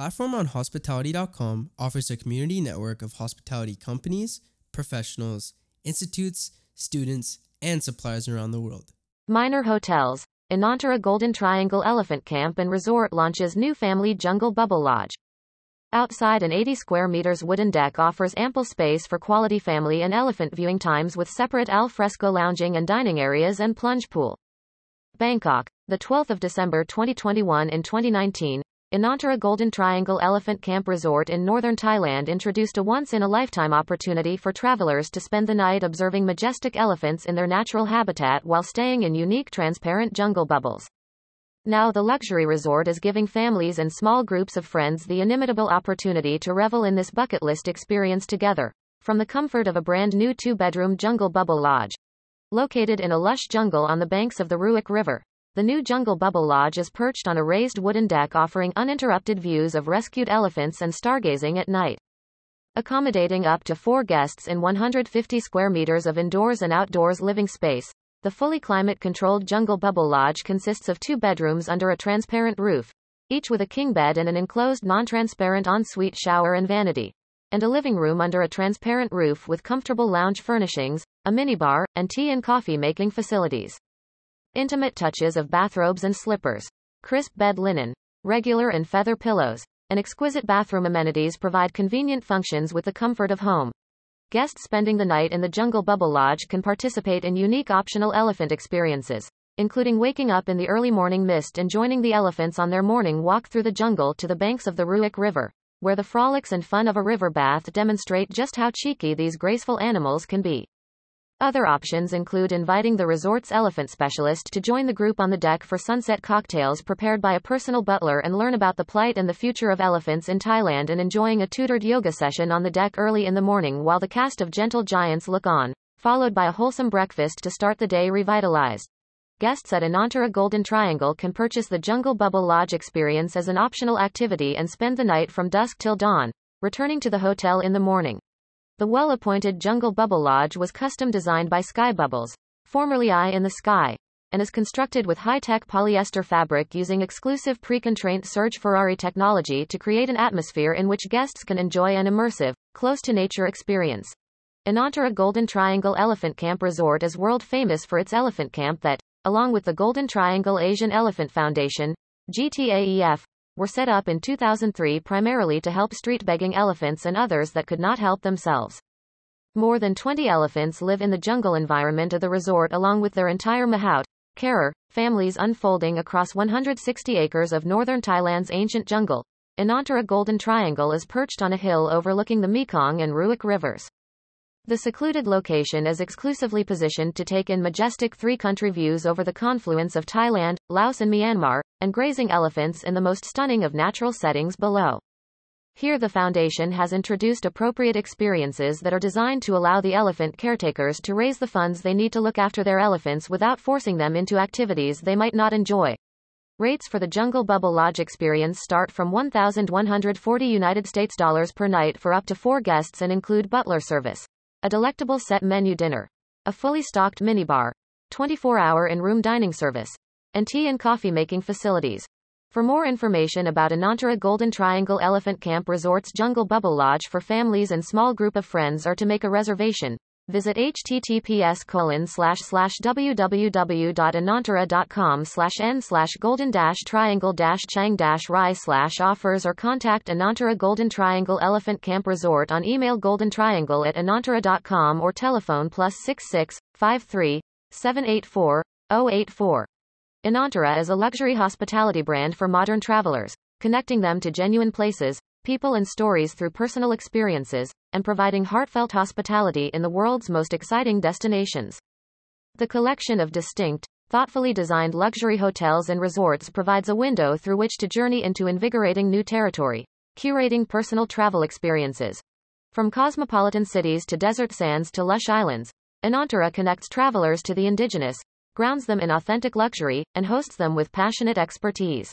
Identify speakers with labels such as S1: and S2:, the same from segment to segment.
S1: Platform on Hospitality.com offers a community network of hospitality companies, professionals, institutes, students, and suppliers around the world.
S2: Minor Hotels. Anantara Golden Triangle Elephant Camp and Resort launches new family Jungle Bubble Lodge. Outside an 80 square meters wooden deck offers ample space for quality family and elephant viewing times with separate al fresco lounging and dining areas and plunge pool. Bangkok, the 12th of December 2021 in 2019, Anantara Golden Triangle Elephant Camp Resort in northern Thailand introduced a once-in-a-lifetime opportunity for travelers to spend the night observing majestic elephants in their natural habitat while staying in unique transparent jungle bubbles. Now the luxury resort is giving families and small groups of friends the inimitable opportunity to revel in this bucket list experience together, from the comfort of a brand new two-bedroom jungle bubble lodge. Located in a lush jungle on the banks of the Ruak River, the new Jungle Bubble Lodge is perched on a raised wooden deck offering uninterrupted views of rescued elephants and stargazing at night. Accommodating up to four guests in 150 square meters of indoors and outdoors living space, the fully climate-controlled Jungle Bubble Lodge consists of two bedrooms under a transparent roof, each with a king bed and an enclosed non-transparent ensuite shower and vanity, and a living room under a transparent roof with comfortable lounge furnishings, a minibar, and tea and coffee making facilities. Intimate touches of bathrobes and slippers, crisp bed linen, regular and feather pillows, and exquisite bathroom amenities provide convenient functions with the comfort of home. Guests spending the night in the Jungle Bubble Lodge can participate in unique optional elephant experiences, including waking up in the early morning mist and joining the elephants on their morning walk through the jungle to the banks of the Ruak River, where the frolics and fun of a river bath demonstrate just how cheeky these graceful animals can be. Other options include inviting the resort's elephant specialist to join the group on the deck for sunset cocktails prepared by a personal butler and learn about the plight and the future of elephants in Thailand and enjoying a tutored yoga session on the deck early in the morning while the cast of Gentle Giants look on, followed by a wholesome breakfast to start the day revitalized. Guests at Anantara Golden Triangle can purchase the Jungle Bubble Lodge experience as an optional activity and spend the night from dusk till dawn, returning to the hotel in the morning. The well-appointed Jungle Bubble Lodge was custom designed by Sky Bubbles, formerly Eye in the Sky, and is constructed with high-tech polyester fabric using exclusive pre-contraint Serge Ferrari technology to create an atmosphere in which guests can enjoy an immersive, close-to-nature experience. Anantara Golden Triangle Elephant Camp Resort is world famous for its elephant camp that, along with the Golden Triangle Asian Elephant Foundation, GTAEF, were set up in 2003 primarily to help street begging elephants and others that could not help themselves. More than 20 elephants live in the jungle environment of the resort along with their entire Mahout, carer, families unfolding across 160 acres of northern Thailand's ancient jungle. Anantara Golden Triangle is perched on a hill overlooking the Mekong and Ruak rivers. The secluded location is exclusively positioned to take in majestic three-country views over the confluence of Thailand, Laos and Myanmar, and grazing elephants in the most stunning of natural settings below. Here the Foundation has introduced appropriate experiences that are designed to allow the elephant caretakers to raise the funds they need to look after their elephants without forcing them into activities they might not enjoy. Rates for the Jungle Bubble Lodge experience start from 1,140 United States dollars per night for up to four guests and include butler service a delectable set menu dinner, a fully stocked minibar, 24-hour in-room dining service, and tea and coffee making facilities. For more information about Anantara Golden Triangle Elephant Camp Resort's Jungle Bubble Lodge for families and small group of friends or to make a reservation, Visit https colon slash slash www.anantara.com slash n slash golden dash triangle dash chiang dash rai slash offers or contact Anantara Golden Triangle Elephant Camp Resort on email goldentriangle at anantara.com or telephone plus 66 53 784 084. Anantara is a luxury hospitality brand for modern travelers, connecting them to genuine places, people and stories through personal experiences, and providing heartfelt hospitality in the world's most exciting destinations. The collection of distinct, thoughtfully designed luxury hotels and resorts provides a window through which to journey into invigorating new territory, curating personal travel experiences. From cosmopolitan cities to desert sands to lush islands, Anantara connects travelers to the indigenous, grounds them in authentic luxury, and hosts them with passionate expertise.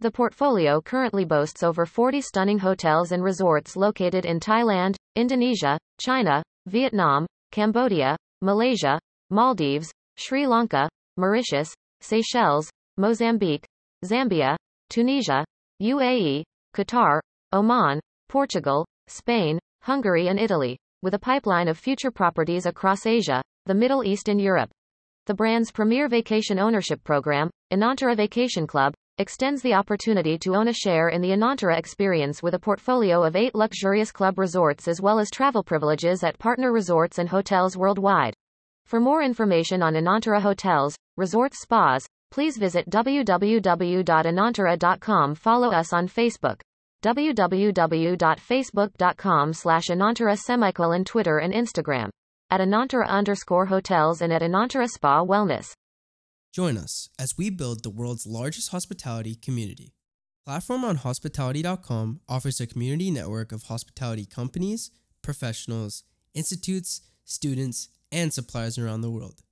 S2: The portfolio currently boasts over 40 stunning hotels and resorts located in Thailand, Indonesia, China, Vietnam, Cambodia, Malaysia, Maldives, Sri Lanka, Mauritius, Seychelles, Mozambique, Zambia, Tunisia, UAE, Qatar, Oman, Portugal, Spain, Hungary, and Italy, with a pipeline of future properties across Asia, the Middle East, and Europe. The brand's premier vacation ownership program, Anantara Vacation Club, extends the opportunity to own a share in the Anantara experience with a portfolio of eight luxurious club resorts as well as travel privileges at partner resorts and hotels worldwide. For more information on Anantara hotels, resorts, spas, please visit www.anantara.com. Follow us on Facebook www.facebook.com slash Anantara semicolon Twitter and Instagram at Anantara underscore hotels and at Anantara Spa Wellness.
S1: Join us as we build the world's largest hospitality community. Platform on hospitality.com offers a community network of hospitality companies, professionals, institutes, students, and suppliers around the world.